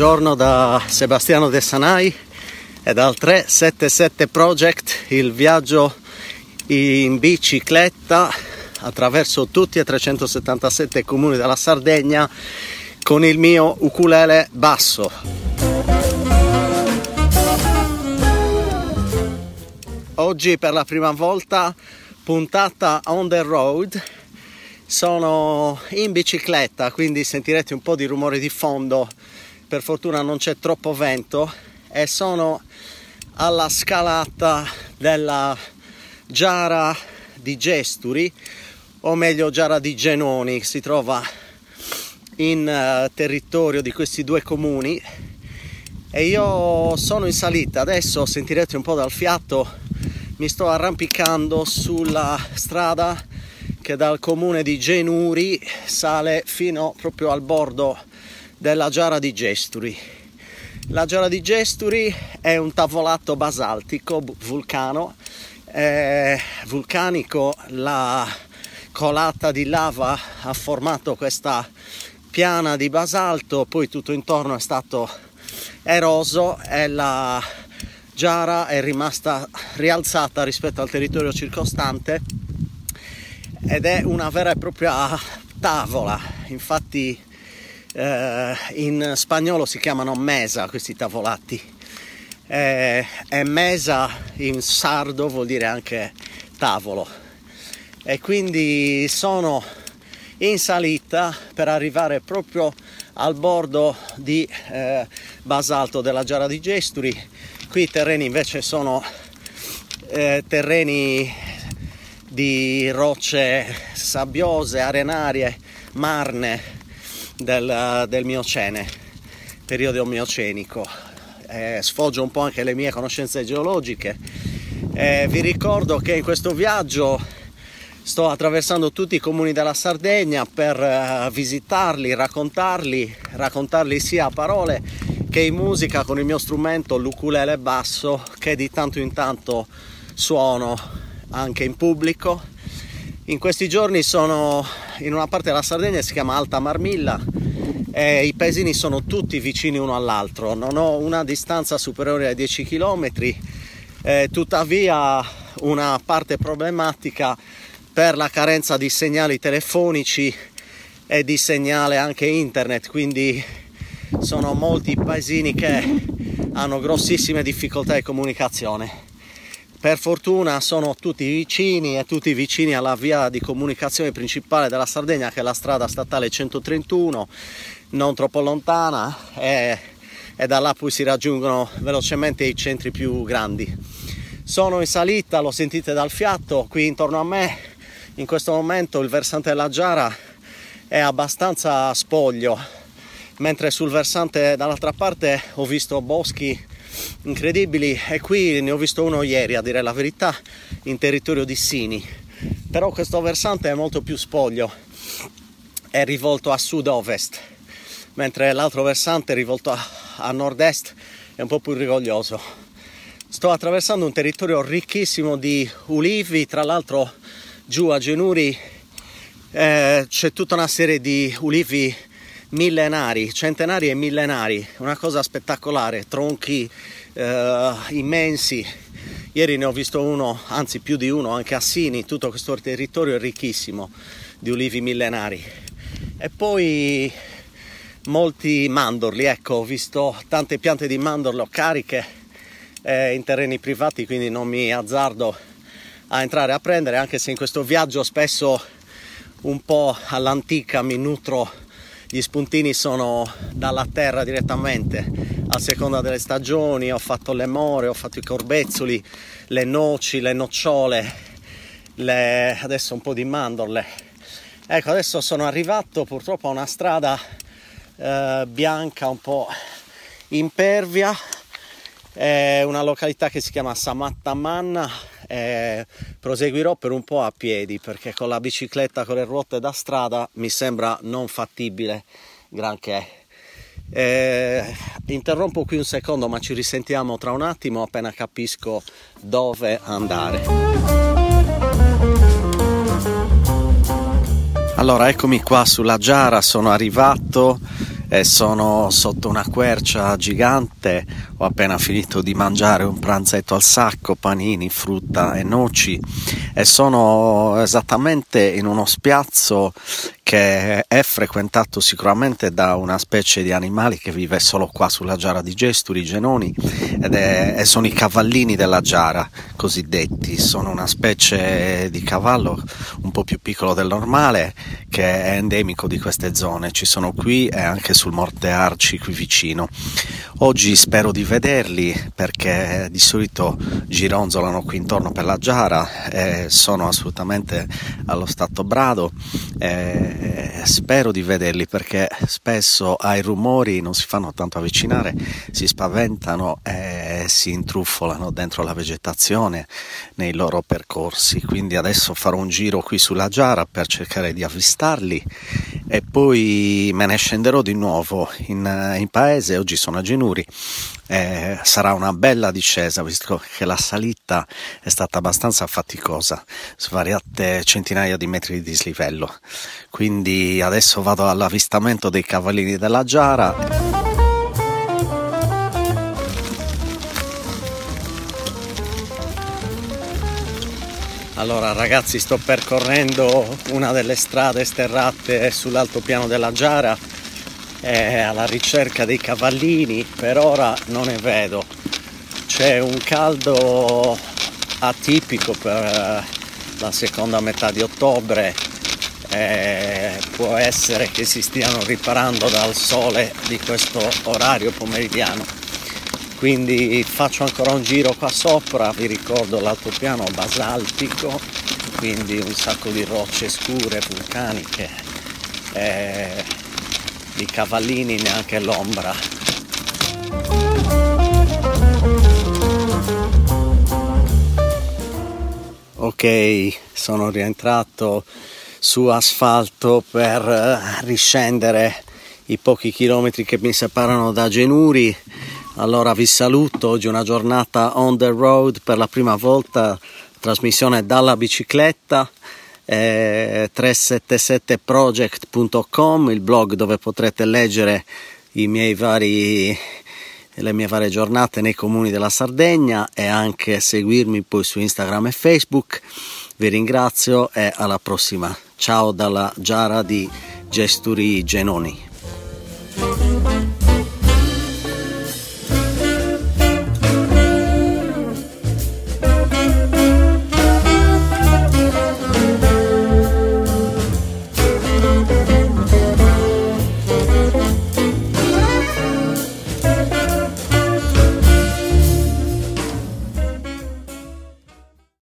Buongiorno da Sebastiano De Sanai e dal 377 Project, il viaggio in bicicletta attraverso tutti e 377 comuni della Sardegna con il mio ukulele basso. Oggi per la prima volta puntata on the road sono in bicicletta quindi sentirete un po' di rumore di fondo per fortuna non c'è troppo vento e sono alla scalata della Giara di Gesturi o meglio Giara di Genoni si trova in uh, territorio di questi due comuni. E io sono in salita. Adesso sentirete un po' dal fiato mi sto arrampicando sulla strada che dal comune di Genuri sale fino proprio al bordo della Giara di Gesturi. La Giara di Gesturi è un tavolato basaltico vulcano, eh, vulcanico, la colata di lava ha formato questa piana di basalto, poi tutto intorno è stato eroso e la Giara è rimasta rialzata rispetto al territorio circostante ed è una vera e propria tavola, infatti eh, in spagnolo si chiamano mesa questi tavolati eh, e mesa in sardo vuol dire anche tavolo. E quindi sono in salita per arrivare proprio al bordo di eh, basalto della Giara di Gesturi. Qui i terreni invece sono eh, terreni di rocce sabbiose, arenarie, marne del, del Miocene, periodo miocenico. Eh, sfoggio un po' anche le mie conoscenze geologiche. Eh, vi ricordo che in questo viaggio sto attraversando tutti i comuni della Sardegna per uh, visitarli, raccontarli, raccontarli sia a parole che in musica con il mio strumento l'ukulele basso che di tanto in tanto suono anche in pubblico in questi giorni sono in una parte della Sardegna che si chiama Alta Marmilla e i paesini sono tutti vicini uno all'altro, non ho una distanza superiore ai 10 km, eh, tuttavia una parte problematica per la carenza di segnali telefonici e di segnale anche internet, quindi sono molti paesini che hanno grossissime difficoltà di comunicazione. Per fortuna sono tutti vicini e tutti vicini alla via di comunicazione principale della Sardegna che è la strada statale 131, non troppo lontana e, e da là poi si raggiungono velocemente i centri più grandi. Sono in salita, lo sentite dal fiato, qui intorno a me in questo momento il versante della Giara è abbastanza spoglio, mentre sul versante dall'altra parte ho visto boschi incredibili e qui ne ho visto uno ieri a dire la verità in territorio di Sini però questo versante è molto più spoglio è rivolto a sud-ovest mentre l'altro versante rivolto a, a nord-est è un po' più rigoglioso sto attraversando un territorio ricchissimo di ulivi tra l'altro giù a Genuri eh, c'è tutta una serie di ulivi millenari, centenari e millenari, una cosa spettacolare, tronchi eh, immensi. Ieri ne ho visto uno, anzi più di uno, anche a Sini, tutto questo territorio è ricchissimo di ulivi millenari. E poi molti mandorli, ecco, ho visto tante piante di mandorlo cariche eh, in terreni privati, quindi non mi azzardo a entrare a prendere, anche se in questo viaggio spesso un po' all'antica mi nutro. Gli spuntini sono dalla terra direttamente. A seconda delle stagioni ho fatto le more ho fatto i corbezzoli le noci le nocciole le... adesso un po' di mandorle. Ecco adesso sono arrivato purtroppo a una strada eh, bianca un po' impervia è una località che si chiama Samattamanna e proseguirò per un po' a piedi perché con la bicicletta con le ruote da strada mi sembra non fattibile granché. Eh, interrompo qui un secondo ma ci risentiamo tra un attimo appena capisco dove andare. Allora eccomi qua sulla Giara, sono arrivato e sono sotto una quercia gigante, ho appena finito di mangiare un pranzetto al sacco, panini, frutta e noci. E sono esattamente in uno spiazzo che è frequentato sicuramente da una specie di animali che vive solo qua sulla giara di Gesturi, Genoni, ed è, e sono i cavallini della giara, cosiddetti. Sono una specie di cavallo un po' più piccolo del normale che è endemico di queste zone. Ci sono qui e anche sul Morte Arci qui vicino. Oggi spero di vederli perché di solito gironzolano qui intorno per la giara e sono assolutamente allo stato brado. E eh, spero di vederli perché spesso ai rumori non si fanno tanto avvicinare, si spaventano e si intrufolano dentro la vegetazione nei loro percorsi. Quindi adesso farò un giro qui sulla giara per cercare di avvistarli e poi me ne scenderò di nuovo in, in paese. Oggi sono a Genuri eh, sarà una bella discesa visto che la salita è stata abbastanza faticosa, svariate centinaia di metri di dislivello. Quindi adesso vado all'avvistamento dei cavallini della Giara. Allora ragazzi sto percorrendo una delle strade sterrate sull'altopiano della Giara è alla ricerca dei cavallini, per ora non ne vedo. C'è un caldo atipico per eh, la seconda metà di ottobre, eh, può essere che si stiano riparando dal sole di questo orario pomeridiano. Quindi faccio ancora un giro qua sopra, vi ricordo l'altopiano basaltico, quindi un sacco di rocce scure, vulcaniche. Eh, i cavallini neanche l'ombra. Ok, sono rientrato su asfalto per eh, riscendere i pochi chilometri che mi separano da Genuri. Allora vi saluto, oggi una giornata on the road per la prima volta, trasmissione dalla bicicletta eh, 377project.com, il blog dove potrete leggere vari, le mie varie giornate nei comuni della Sardegna e anche seguirmi poi su Instagram e Facebook. Vi ringrazio e alla prossima. Ciao dalla Giara di Gesturi Genoni.